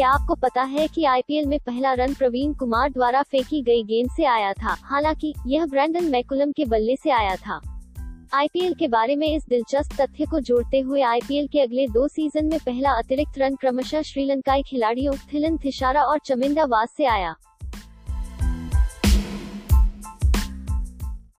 क्या आपको पता है कि आईपीएल में पहला रन प्रवीण कुमार द्वारा फेंकी गई गेंद से आया था? हालाँकि, यह ब्रैंडन मैकुलम के बल्ले से आया था। आईपीएल के बारे में इस दिलचस्प तथ्य को जोड़ते हुए आईपीएल के अगले दो सीज़न में पहला अतिरिक्त रन क्रमशः श्रीलंकाई खिलाड़ियों थिलन थिशारा और चमिंदा वास से आया।